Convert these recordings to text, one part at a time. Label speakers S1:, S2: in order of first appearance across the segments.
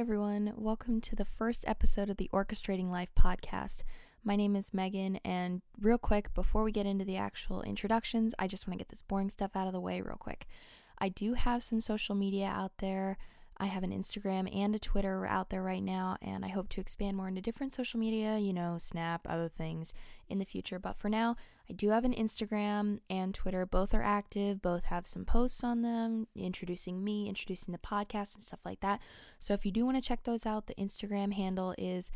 S1: everyone. Welcome to the first episode of the Orchestrating Life podcast. My name is Megan, and real quick, before we get into the actual introductions, I just want to get this boring stuff out of the way real quick. I do have some social media out there. I have an Instagram and a Twitter out there right now, and I hope to expand more into different social media, you know, Snap, other things in the future. But for now, I do have an Instagram and Twitter. Both are active, both have some posts on them introducing me, introducing the podcast, and stuff like that. So if you do want to check those out, the Instagram handle is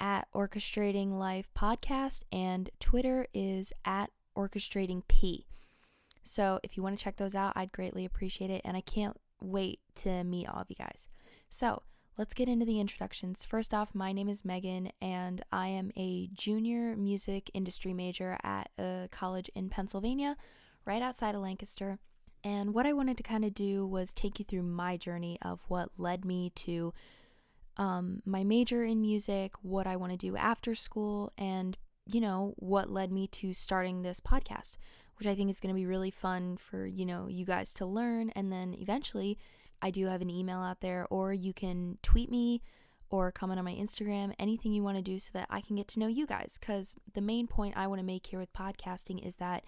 S1: at Orchestrating Life Podcast, and Twitter is at Orchestrating P. So if you want to check those out, I'd greatly appreciate it. And I can't wait to meet all of you guys. So, let's get into the introductions. First off, my name is Megan, and I am a junior music industry major at a college in Pennsylvania, right outside of Lancaster. And what I wanted to kind of do was take you through my journey of what led me to um, my major in music, what I want to do after school, and you know, what led me to starting this podcast which I think is going to be really fun for, you know, you guys to learn. And then eventually, I do have an email out there, or you can tweet me or comment on my Instagram, anything you want to do so that I can get to know you guys. Because the main point I want to make here with podcasting is that,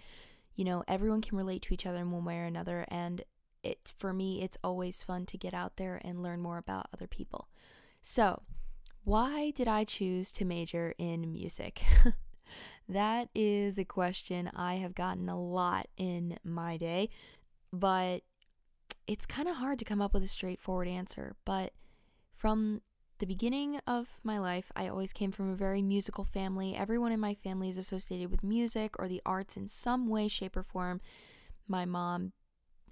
S1: you know, everyone can relate to each other in one way or another. And it, for me, it's always fun to get out there and learn more about other people. So, why did I choose to major in music? That is a question I have gotten a lot in my day, but it's kind of hard to come up with a straightforward answer. But from the beginning of my life, I always came from a very musical family. Everyone in my family is associated with music or the arts in some way, shape, or form. My mom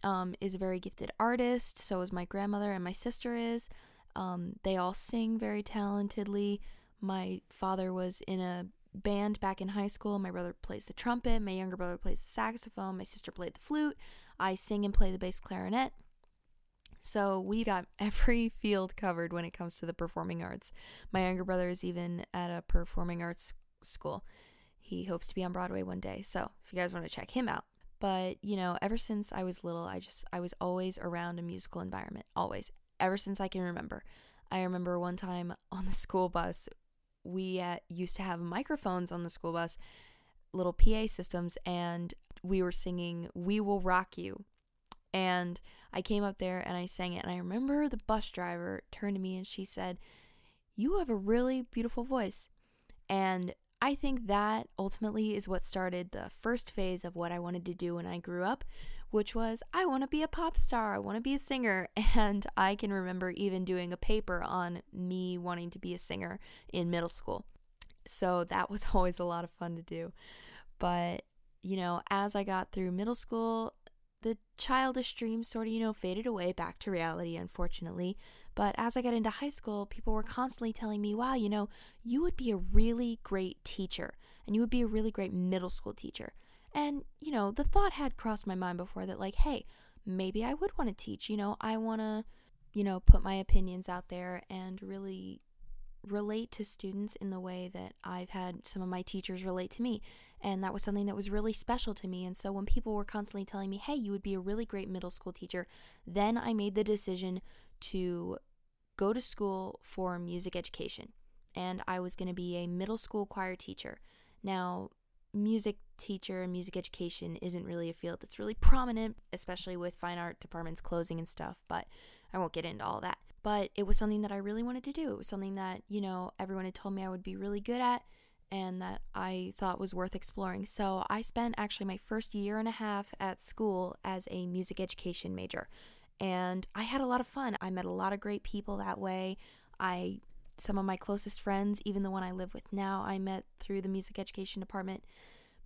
S1: um, is a very gifted artist, so is my grandmother, and my sister is. Um, they all sing very talentedly. My father was in a band back in high school. My brother plays the trumpet, my younger brother plays saxophone, my sister played the flute. I sing and play the bass clarinet. So we got every field covered when it comes to the performing arts. My younger brother is even at a performing arts school. He hopes to be on Broadway one day. So if you guys want to check him out. But, you know, ever since I was little, I just I was always around a musical environment. Always. Ever since I can remember. I remember one time on the school bus, we uh, used to have microphones on the school bus, little PA systems, and we were singing We Will Rock You. And I came up there and I sang it. And I remember the bus driver turned to me and she said, You have a really beautiful voice. And I think that ultimately is what started the first phase of what I wanted to do when I grew up, which was I want to be a pop star, I want to be a singer. And I can remember even doing a paper on me wanting to be a singer in middle school. So that was always a lot of fun to do. But, you know, as I got through middle school, the childish dreams sort of, you know, faded away back to reality, unfortunately. But as I got into high school, people were constantly telling me, wow, you know, you would be a really great teacher and you would be a really great middle school teacher. And, you know, the thought had crossed my mind before that, like, hey, maybe I would want to teach. You know, I want to, you know, put my opinions out there and really relate to students in the way that I've had some of my teachers relate to me. And that was something that was really special to me. And so when people were constantly telling me, hey, you would be a really great middle school teacher, then I made the decision to go to school for music education. And I was going to be a middle school choir teacher. Now, music teacher and music education isn't really a field that's really prominent, especially with fine art departments closing and stuff, but I won't get into all that. But it was something that I really wanted to do. It was something that, you know, everyone had told me I would be really good at and that I thought was worth exploring. So I spent actually my first year and a half at school as a music education major. And I had a lot of fun. I met a lot of great people that way. I some of my closest friends, even the one I live with now, I met through the music education department.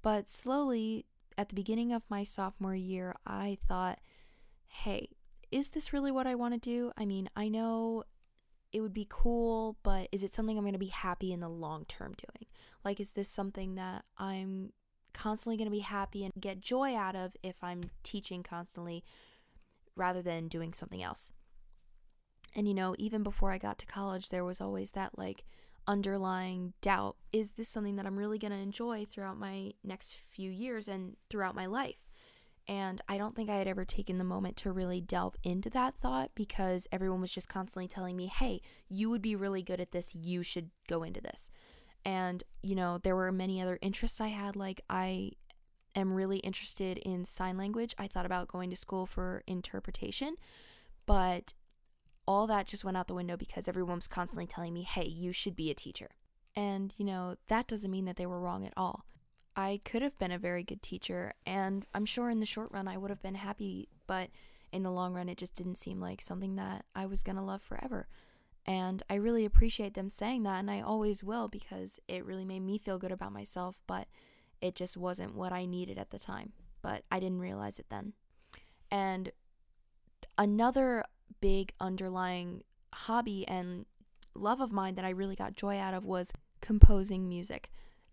S1: But slowly, at the beginning of my sophomore year, I thought, hey, is this really what I want to do? I mean, I know it would be cool, but is it something I'm going to be happy in the long term doing? Like, is this something that I'm constantly going to be happy and get joy out of if I'm teaching constantly rather than doing something else? And you know, even before I got to college, there was always that like underlying doubt is this something that I'm really going to enjoy throughout my next few years and throughout my life? And I don't think I had ever taken the moment to really delve into that thought because everyone was just constantly telling me, hey, you would be really good at this. You should go into this. And, you know, there were many other interests I had. Like, I am really interested in sign language. I thought about going to school for interpretation, but all that just went out the window because everyone was constantly telling me, hey, you should be a teacher. And, you know, that doesn't mean that they were wrong at all. I could have been a very good teacher, and I'm sure in the short run I would have been happy, but in the long run it just didn't seem like something that I was going to love forever. And I really appreciate them saying that, and I always will because it really made me feel good about myself, but it just wasn't what I needed at the time. But I didn't realize it then. And another big underlying hobby and love of mine that I really got joy out of was composing music.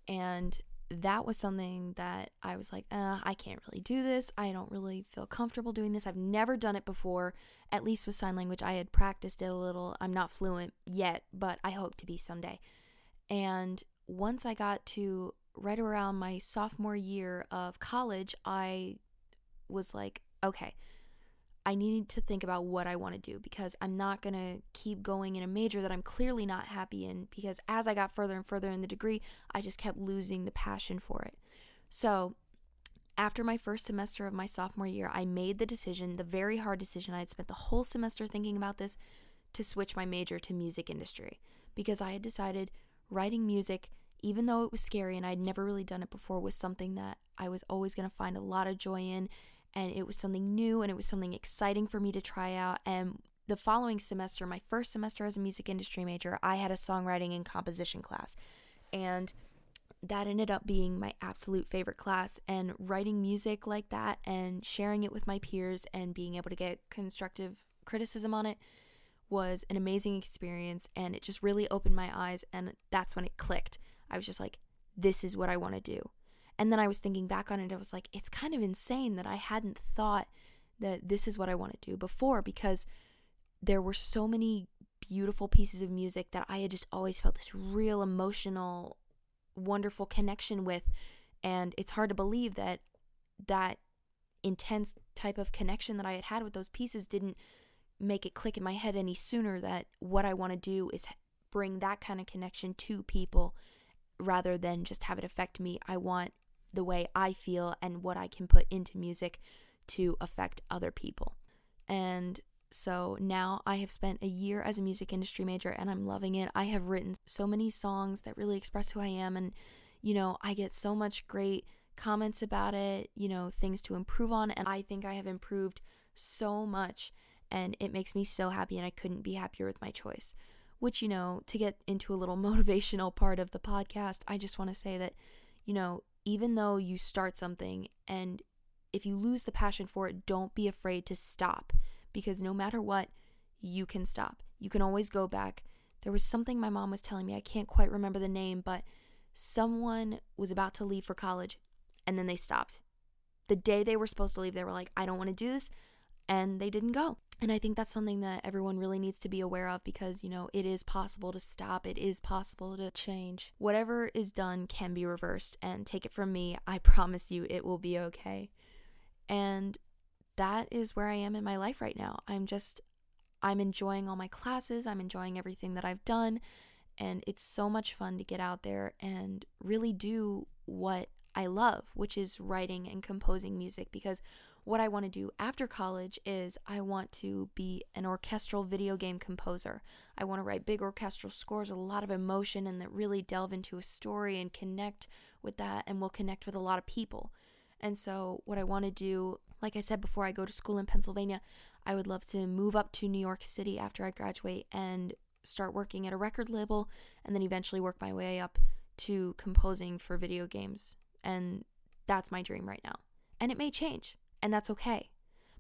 S1: And that was something that I was like, uh, I can't really do this. I don't really feel comfortable doing this. I've never done it before, at least with sign language. I had practiced it a little. I'm not fluent yet, but I hope to be someday. And once I got to right around my sophomore year of college, I was like, okay, I need to think about what I want to do because I'm not going to keep going in a major that I'm clearly not happy in because as I got further and further in the degree, I just kept losing the passion for it. So, after my first semester of my sophomore year, I made the decision, the very hard decision. I had spent the whole semester thinking about this to switch my major to music industry because I had decided writing music, even though it was scary and I'd never really done it before, was something that I was always going to find a lot of joy in and it was something new and it was something exciting for me to try out. And the following semester, my first semester as a music industry major, I had a songwriting and composition class. And that ended up being my absolute favorite class. And writing music like that and sharing it with my peers and being able to get constructive criticism on it was an amazing experience. And it just really opened my eyes. And that's when it clicked. I was just like, this is what I want to do. And then I was thinking back on it, I was like, it's kind of insane that I hadn't thought that this is what I want to do before because there were so many beautiful pieces of music that I had just always felt this real emotional, wonderful connection with. And it's hard to believe that that intense type of connection that I had had with those pieces didn't make it click in my head any sooner that what I want to do is bring that kind of connection to people rather than just have it affect me. I want the way I feel and what I can put into music to affect other people. And so now I have spent a year as a music industry major and I'm loving it. I have written so many songs that really express who I am and you know, I get so much great comments about it, you know, things to improve on and I think I have improved so much and it makes me so happy and I couldn't be happier with my choice. Which, you know, to get into a little motivational part of the podcast, I just want to say that, you know, even though you start something and if you lose the passion for it, don't be afraid to stop because no matter what, you can stop. You can always go back. There was something my mom was telling me, I can't quite remember the name, but someone was about to leave for college and then they stopped. The day they were supposed to leave, they were like, I don't want to do this. And they didn't go. And I think that's something that everyone really needs to be aware of because, you know, it is possible to stop, it is possible to change. Whatever is done can be reversed, and take it from me, I promise you it will be okay. And that is where I am in my life right now. I'm just, I'm enjoying all my classes, I'm enjoying everything that I've done, and it's so much fun to get out there and really do what I love, which is writing and composing music because what I want to do after college is I want to be an orchestral video game composer. I want to write big orchestral scores with a lot of emotion and that really delve into a story and connect with that and will connect with a lot of people. And so, what I want to do, like I said before, I go to school in Pennsylvania, I would love to move up to New York City after I graduate and start working at a record label and then eventually work my way up to composing for video games. And that's my dream right now. And it may change and that's okay.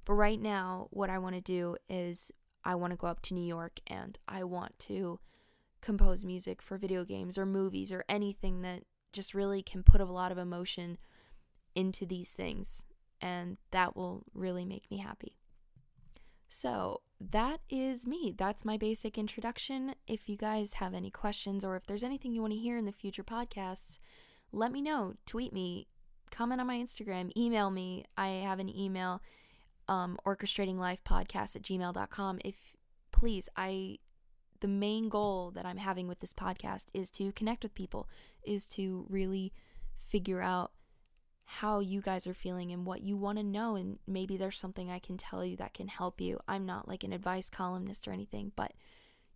S1: But right now, what I want to do is I want to go up to New York and I want to compose music for video games or movies or anything that just really can put a lot of emotion into these things. And that will really make me happy. So, that is me. That's my basic introduction. If you guys have any questions or if there's anything you want to hear in the future podcasts, let me know. Tweet me, comment on my Instagram, email me. I have an email, um, orchestratinglifepodcast at gmail.com. If please, I the main goal that I'm having with this podcast is to connect with people, is to really figure out how you guys are feeling and what you want to know. And maybe there's something I can tell you that can help you. I'm not like an advice columnist or anything, but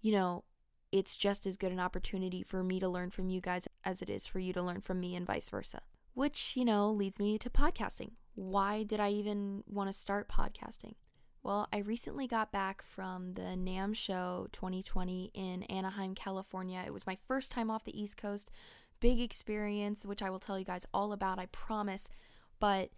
S1: you know, it's just as good an opportunity for me to learn from you guys as it is for you to learn from me and vice versa. Which, you know, leads me to podcasting. Why did I even want to start podcasting? Well, I recently got back from the NAMM show 2020 in Anaheim, California. It was my first time off the East Coast. Big experience, which I will tell you guys all about, I promise. But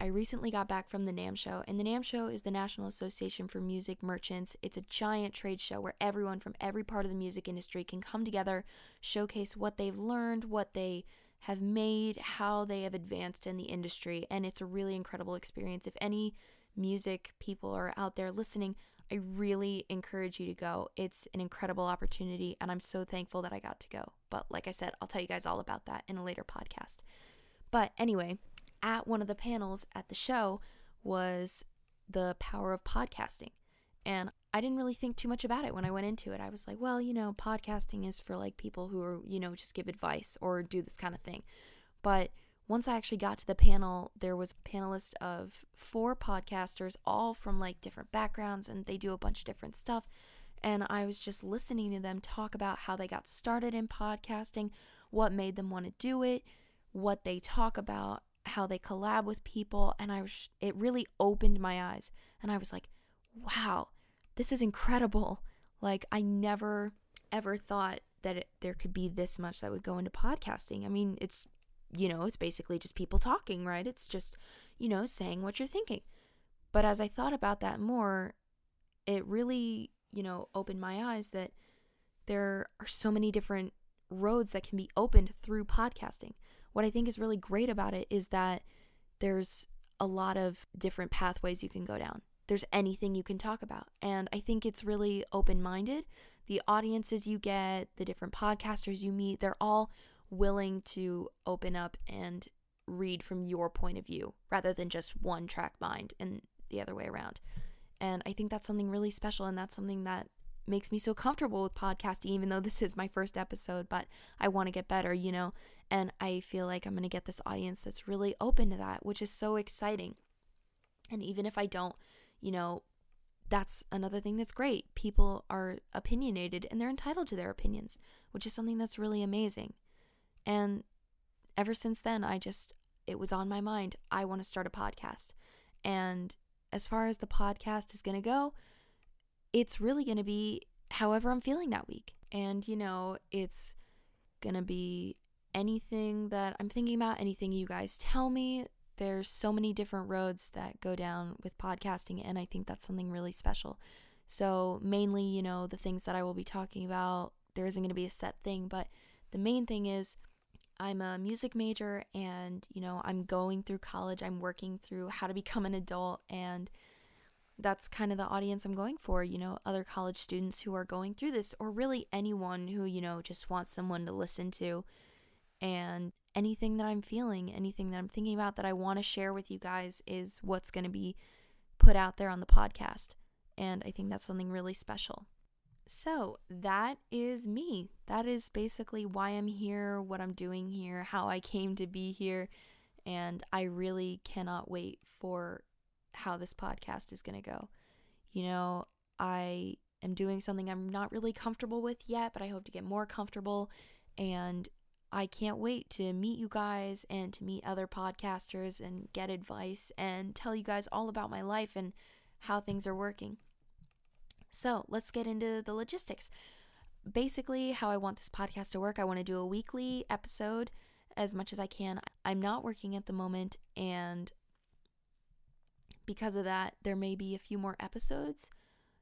S1: I recently got back from the NAMM show, and the NAMM show is the National Association for Music Merchants. It's a giant trade show where everyone from every part of the music industry can come together, showcase what they've learned, what they have made, how they have advanced in the industry, and it's a really incredible experience. If any music people are out there listening, I really encourage you to go. It's an incredible opportunity, and I'm so thankful that I got to go. But like I said, I'll tell you guys all about that in a later podcast. But anyway, at one of the panels at the show was the power of podcasting. And I didn't really think too much about it when I went into it. I was like, well, you know, podcasting is for like people who are, you know, just give advice or do this kind of thing. But once I actually got to the panel, there was a panelist of four podcasters, all from like different backgrounds, and they do a bunch of different stuff. And I was just listening to them talk about how they got started in podcasting, what made them want to do it, what they talk about, how they collab with people. And I was, it really opened my eyes. And I was like, wow, this is incredible. Like, I never ever thought that it, there could be this much that would go into podcasting. I mean, it's you know, it's basically just people talking, right? It's just, you know, saying what you're thinking. But as I thought about that more, it really, you know, opened my eyes that there are so many different roads that can be opened through podcasting. What I think is really great about it is that there's a lot of different pathways you can go down. There's anything you can talk about. And I think it's really open minded. The audiences you get, the different podcasters you meet, they're all willing to open up and read from your point of view rather than just one track mind and the other way around. And I think that's something really special and that's something that makes me so comfortable with podcasting even though this is my first episode, but I want to get better, you know. And I feel like I'm going to get this audience that's really open to that, which is so exciting. And even if I don't, you know, that's another thing that's great. People are opinionated and they're entitled to their opinions, which is something that's really amazing. And ever since then, I just, it was on my mind. I want to start a podcast. And as far as the podcast is going to go, it's really going to be however I'm feeling that week. And, you know, it's going to be anything that I'm thinking about, anything you guys tell me. There's so many different roads that go down with podcasting, and I think that's something really special. So, mainly, you know, the things that I will be talking about, there isn't going to be a set thing, but the main thing is I'm a music major and, you know, I'm going through college. I'm working through how to become an adult. And that's kind of the audience I'm going for, you know, other college students who are going through this, or really anyone who, you know, just wants someone to listen to. And anything that I'm feeling, anything that I'm thinking about that I want to share with you guys is what's going to be put out there on the podcast. And I think that's something really special. So that is me. That is basically why I'm here, what I'm doing here, how I came to be here. And I really cannot wait for how this podcast is going to go. You know, I am doing something I'm not really comfortable with yet, but I hope to get more comfortable. And I can't wait to meet you guys and to meet other podcasters and get advice and tell you guys all about my life and how things are working. So let's get into the logistics. Basically, how I want this podcast to work, I want to do a weekly episode as much as I can. I'm not working at the moment, and because of that, there may be a few more episodes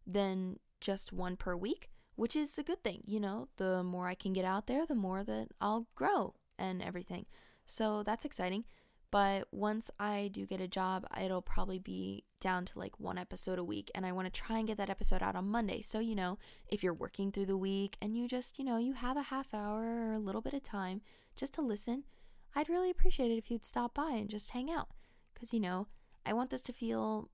S1: than just one per week, which is a good thing. You know, the more I can get out there, the more that I'll grow and everything. So that's exciting. But once I do get a job, it'll probably be down to like one episode a week. And I want to try and get that episode out on Monday. So, you know, if you're working through the week and you just, you know, you have a half hour or a little bit of time just to listen, I'd really appreciate it if you'd stop by and just hang out. Because, you know, I want this to feel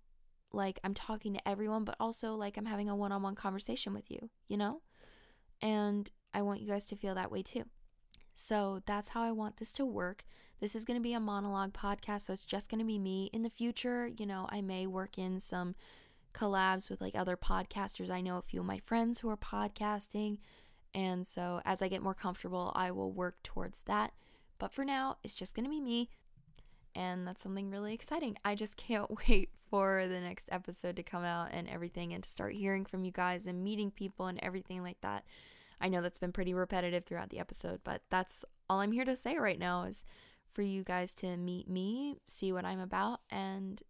S1: like I'm talking to everyone, but also like I'm having a one on one conversation with you, you know? And I want you guys to feel that way too. So that's how I want this to work. This is going to be a monologue podcast, so it's just going to be me. In the future, you know, I may work in some collabs with like other podcasters. I know a few of my friends who are podcasting. And so as I get more comfortable, I will work towards that. But for now, it's just going to be me. And that's something really exciting. I just can't wait for the next episode to come out and everything and to start hearing from you guys and meeting people and everything like that. I know that's been pretty repetitive throughout the episode, but that's all I'm here to say right now is for you guys to meet me, see what I'm about, and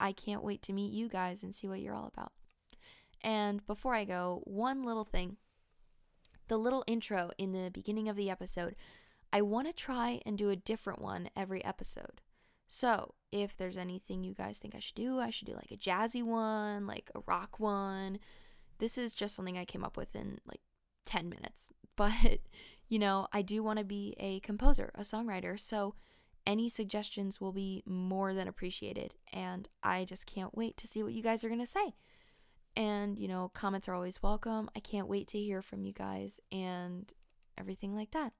S1: I can't wait to meet you guys and see what you're all about. And before I go, one little thing the little intro in the beginning of the episode, I want to try and do a different one every episode. So, if there's anything you guys think I should do, I should do like a jazzy one, like a rock one. This is just something I came up with in like 10 minutes. But, you know, I do want to be a composer, a songwriter. So, any suggestions will be more than appreciated. And I just can't wait to see what you guys are going to say. And, you know, comments are always welcome. I can't wait to hear from you guys and everything like that.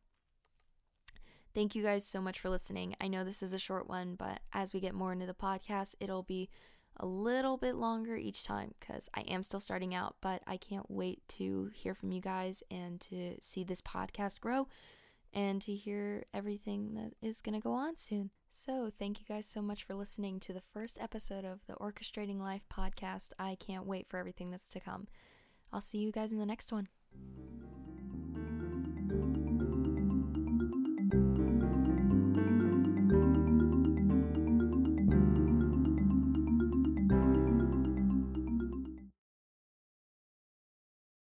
S1: Thank you guys so much for listening. I know this is a short one, but as we get more into the podcast, it'll be a little bit longer each time because I am still starting out, but I can't wait to hear from you guys and to see this podcast grow and to hear everything that is going to go on soon. So, thank you guys so much for listening to the first episode of the Orchestrating Life podcast. I can't wait for everything that's to come. I'll see you guys in the next one.